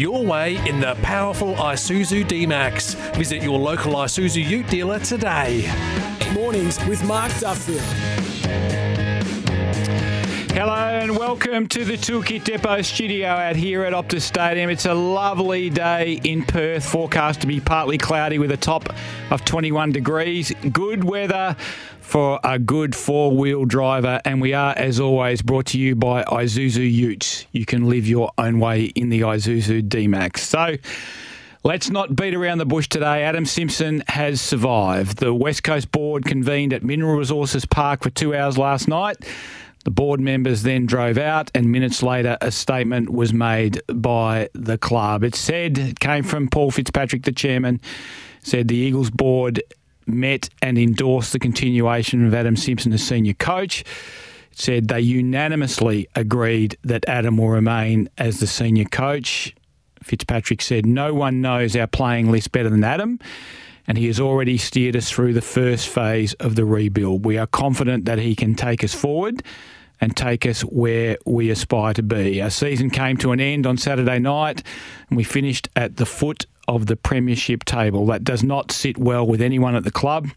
Your way in the powerful Isuzu D-Max. Visit your local Isuzu Ute dealer today. Mornings with Mark Duffield. Hello and welcome to the Toolkit Depot studio out here at Optus Stadium. It's a lovely day in Perth, forecast to be partly cloudy with a top of 21 degrees. Good weather for a good four wheel driver, and we are, as always, brought to you by Isuzu Utes. You can live your own way in the Isuzu D Max. So, Let's not beat around the bush today. Adam Simpson has survived. The West Coast Board convened at Mineral Resources Park for two hours last night. The board members then drove out, and minutes later, a statement was made by the club. It said, it came from Paul Fitzpatrick, the chairman, said the Eagles board met and endorsed the continuation of Adam Simpson as senior coach. It said they unanimously agreed that Adam will remain as the senior coach. Fitzpatrick said, No one knows our playing list better than Adam, and he has already steered us through the first phase of the rebuild. We are confident that he can take us forward and take us where we aspire to be. Our season came to an end on Saturday night, and we finished at the foot of the Premiership table. That does not sit well with anyone at the club.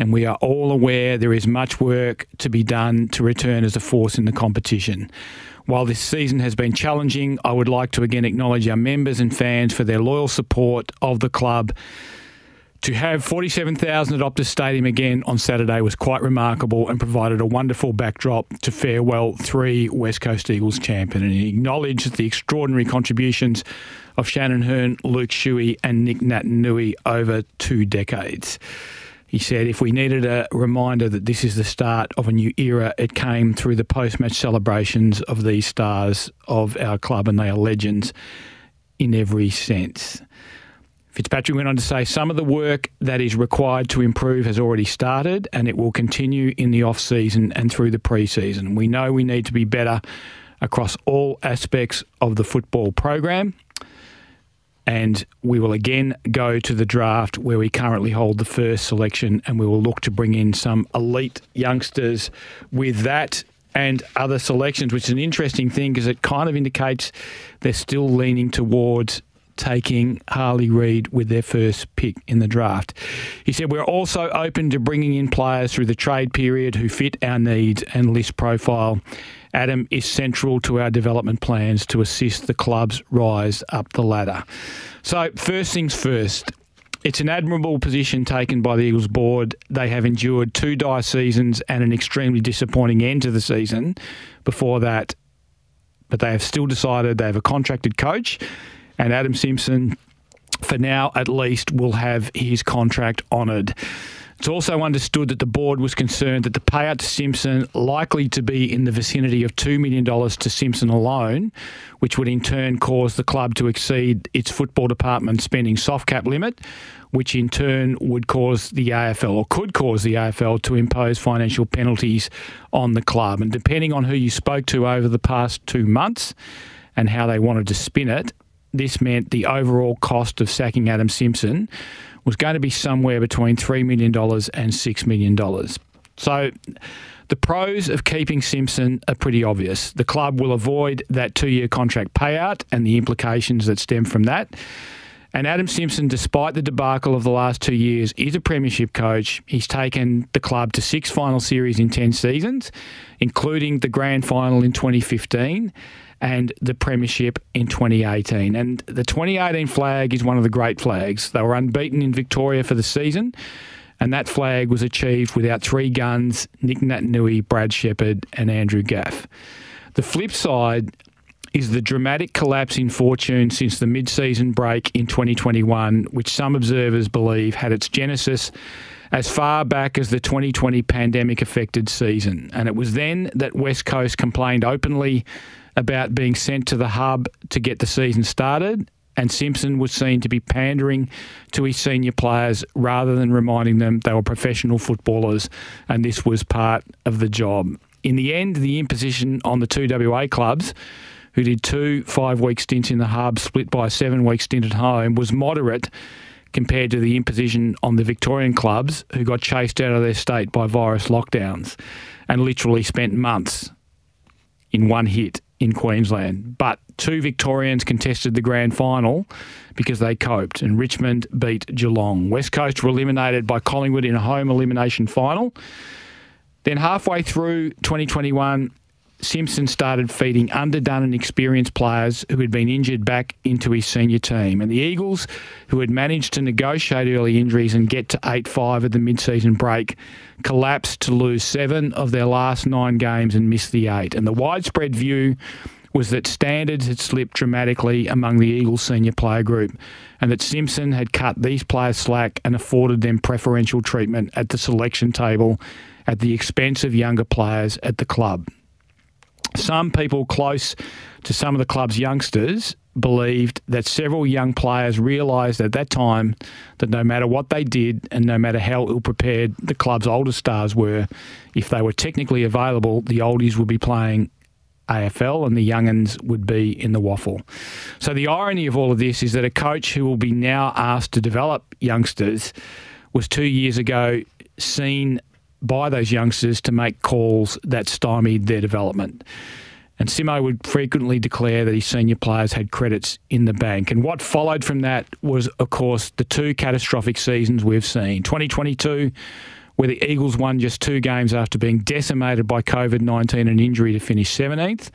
And we are all aware there is much work to be done to return as a force in the competition. While this season has been challenging, I would like to again acknowledge our members and fans for their loyal support of the club. To have 47,000 at Optus Stadium again on Saturday was quite remarkable and provided a wonderful backdrop to farewell three West Coast Eagles champions. And he acknowledged the extraordinary contributions of Shannon Hurn, Luke Shuey, and Nick Naitanui over two decades. He said, if we needed a reminder that this is the start of a new era, it came through the post match celebrations of these stars of our club, and they are legends in every sense. Fitzpatrick went on to say some of the work that is required to improve has already started and it will continue in the off season and through the pre-season. We know we need to be better across all aspects of the football program and we will again go to the draft where we currently hold the first selection and we will look to bring in some elite youngsters with that and other selections, which is an interesting thing because it kind of indicates they're still leaning towards taking Harley Reid with their first pick in the draft. He said, We're also open to bringing in players through the trade period who fit our needs and list profile. Adam is central to our development plans to assist the club's rise up the ladder. So, first things first, it's an admirable position taken by the Eagles board. They have endured two dire seasons and an extremely disappointing end to the season before that, but they have still decided they have a contracted coach, and Adam Simpson, for now at least, will have his contract honoured. It's also understood that the board was concerned that the payout to Simpson likely to be in the vicinity of $2 million to Simpson alone, which would in turn cause the club to exceed its football department spending soft cap limit, which in turn would cause the AFL or could cause the AFL to impose financial penalties on the club. And depending on who you spoke to over the past two months and how they wanted to spin it, this meant the overall cost of sacking Adam Simpson was going to be somewhere between $3 million and $6 million. So the pros of keeping Simpson are pretty obvious. The club will avoid that two year contract payout and the implications that stem from that. And Adam Simpson, despite the debacle of the last two years, is a premiership coach. He's taken the club to six final series in 10 seasons, including the grand final in 2015 and the Premiership in 2018. And the 2018 flag is one of the great flags. They were unbeaten in Victoria for the season, and that flag was achieved without three guns Nick Naitanui, Brad Sheppard, and Andrew Gaff. The flip side is the dramatic collapse in fortune since the mid season break in 2021, which some observers believe had its genesis as far back as the 2020 pandemic affected season. And it was then that West Coast complained openly about being sent to the hub to get the season started. And Simpson was seen to be pandering to his senior players rather than reminding them they were professional footballers and this was part of the job. In the end, the imposition on the two WA clubs, who did two five week stints in the hub split by a seven week stint at home, was moderate compared to the imposition on the Victorian clubs who got chased out of their state by virus lockdowns and literally spent months in one hit in Queensland. But two Victorians contested the grand final because they coped, and Richmond beat Geelong. West Coast were eliminated by Collingwood in a home elimination final. Then, halfway through 2021, Simpson started feeding underdone and experienced players who had been injured back into his senior team. And the Eagles, who had managed to negotiate early injuries and get to 8 5 at the mid season break, collapsed to lose seven of their last nine games and miss the eight. And the widespread view was that standards had slipped dramatically among the Eagles senior player group and that Simpson had cut these players slack and afforded them preferential treatment at the selection table at the expense of younger players at the club. Some people close to some of the club's youngsters believed that several young players realised at that time that no matter what they did and no matter how ill prepared the club's older stars were, if they were technically available, the oldies would be playing AFL and the youngins would be in the WAFL. So the irony of all of this is that a coach who will be now asked to develop youngsters was two years ago seen by those youngsters to make calls that stymied their development. And Simo would frequently declare that his senior players had credits in the bank. And what followed from that was, of course, the two catastrophic seasons we've seen 2022, where the Eagles won just two games after being decimated by COVID 19 and injury to finish 17th,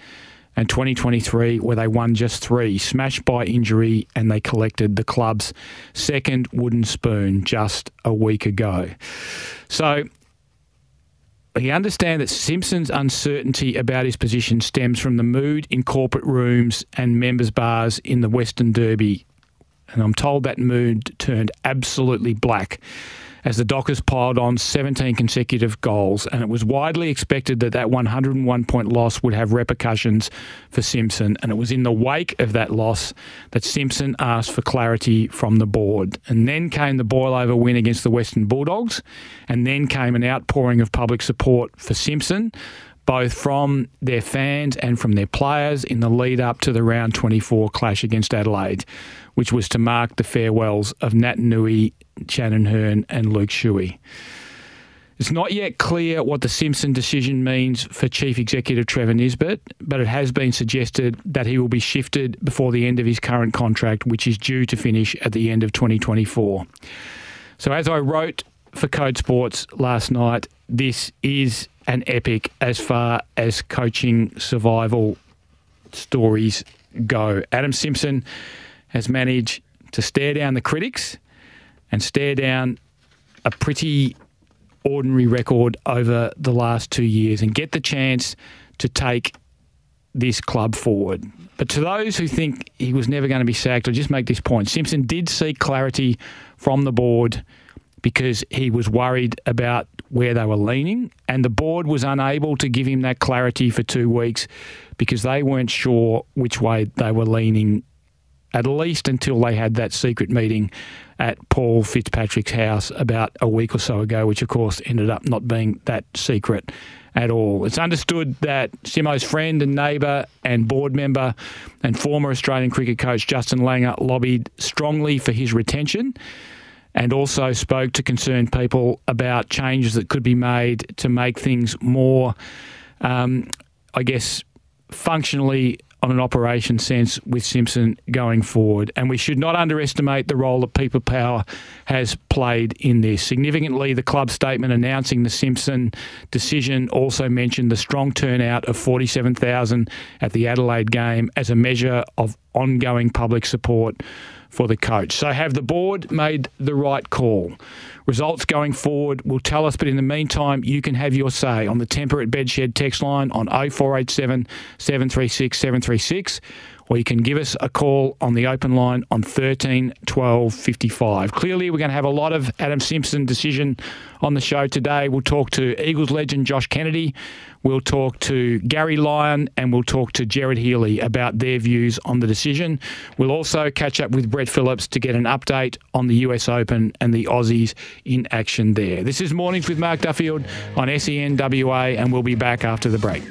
and 2023, where they won just three, smashed by injury, and they collected the club's second wooden spoon just a week ago. So he understands that Simpson's uncertainty about his position stems from the mood in corporate rooms and members' bars in the Western Derby. And I'm told that mood turned absolutely black as the Dockers piled on 17 consecutive goals, and it was widely expected that that 101 point loss would have repercussions for Simpson. And it was in the wake of that loss that Simpson asked for clarity from the board. And then came the boil over win against the Western Bulldogs, and then came an outpouring of public support for Simpson both from their fans and from their players in the lead up to the round 24 clash against Adelaide, which was to mark the farewells of Naitanui, Shannon Hurn, and Luke Shuey. It's not yet clear what the Simpson decision means for Chief Executive Trevor Nisbett, but it has been suggested that he will be shifted before the end of his current contract, which is due to finish at the end of 2024. So, as I wrote for Code Sports last night, this is an epic as far as coaching survival stories go. Adam Simpson has managed to stare down the critics and stare down a pretty ordinary record over the last two years and get the chance to take this club forward. But to those who think he was never going to be sacked, I'll just make this point. Simpson did seek clarity from the board because he was worried about where they were leaning, and the board was unable to give him that clarity for two weeks because they weren't sure which way they were leaning, at least until they had that secret meeting at Paul Fitzpatrick's house about a week or so ago, which of course ended up not being that secret at all. It's understood that Simo's friend and neighbour and board member and former Australian cricket coach Justin Langer lobbied strongly for his retention and also spoke to concerned people about changes that could be made to make things more, um, I guess, functionally on an operation sense with Simpson going forward. And we should not underestimate the role that people power has played in this. Significantly, the club statement announcing the Simpson decision also mentioned the strong turnout of 47,000 at the Adelaide game as a measure of ongoing public support for the coach. So, have the board made the right call? Results going forward will tell us, but in the meantime, you can have your say on the Temperate Bedshed text line on 0487 736 736 or you can give us a call on the open line on 13 12 55. Clearly, we're going to have a lot of Adam Simpson decision on the show today. We'll talk to Eagles legend Josh Kennedy. We'll talk to Gary Lyon and we'll talk to Jared Healy about their views on the decision. We'll also catch up with Brett Phillips to get an update on the US Open and the Aussies in action there. This is Mornings with Mark Duffield on SENWA, and we'll be back after the break.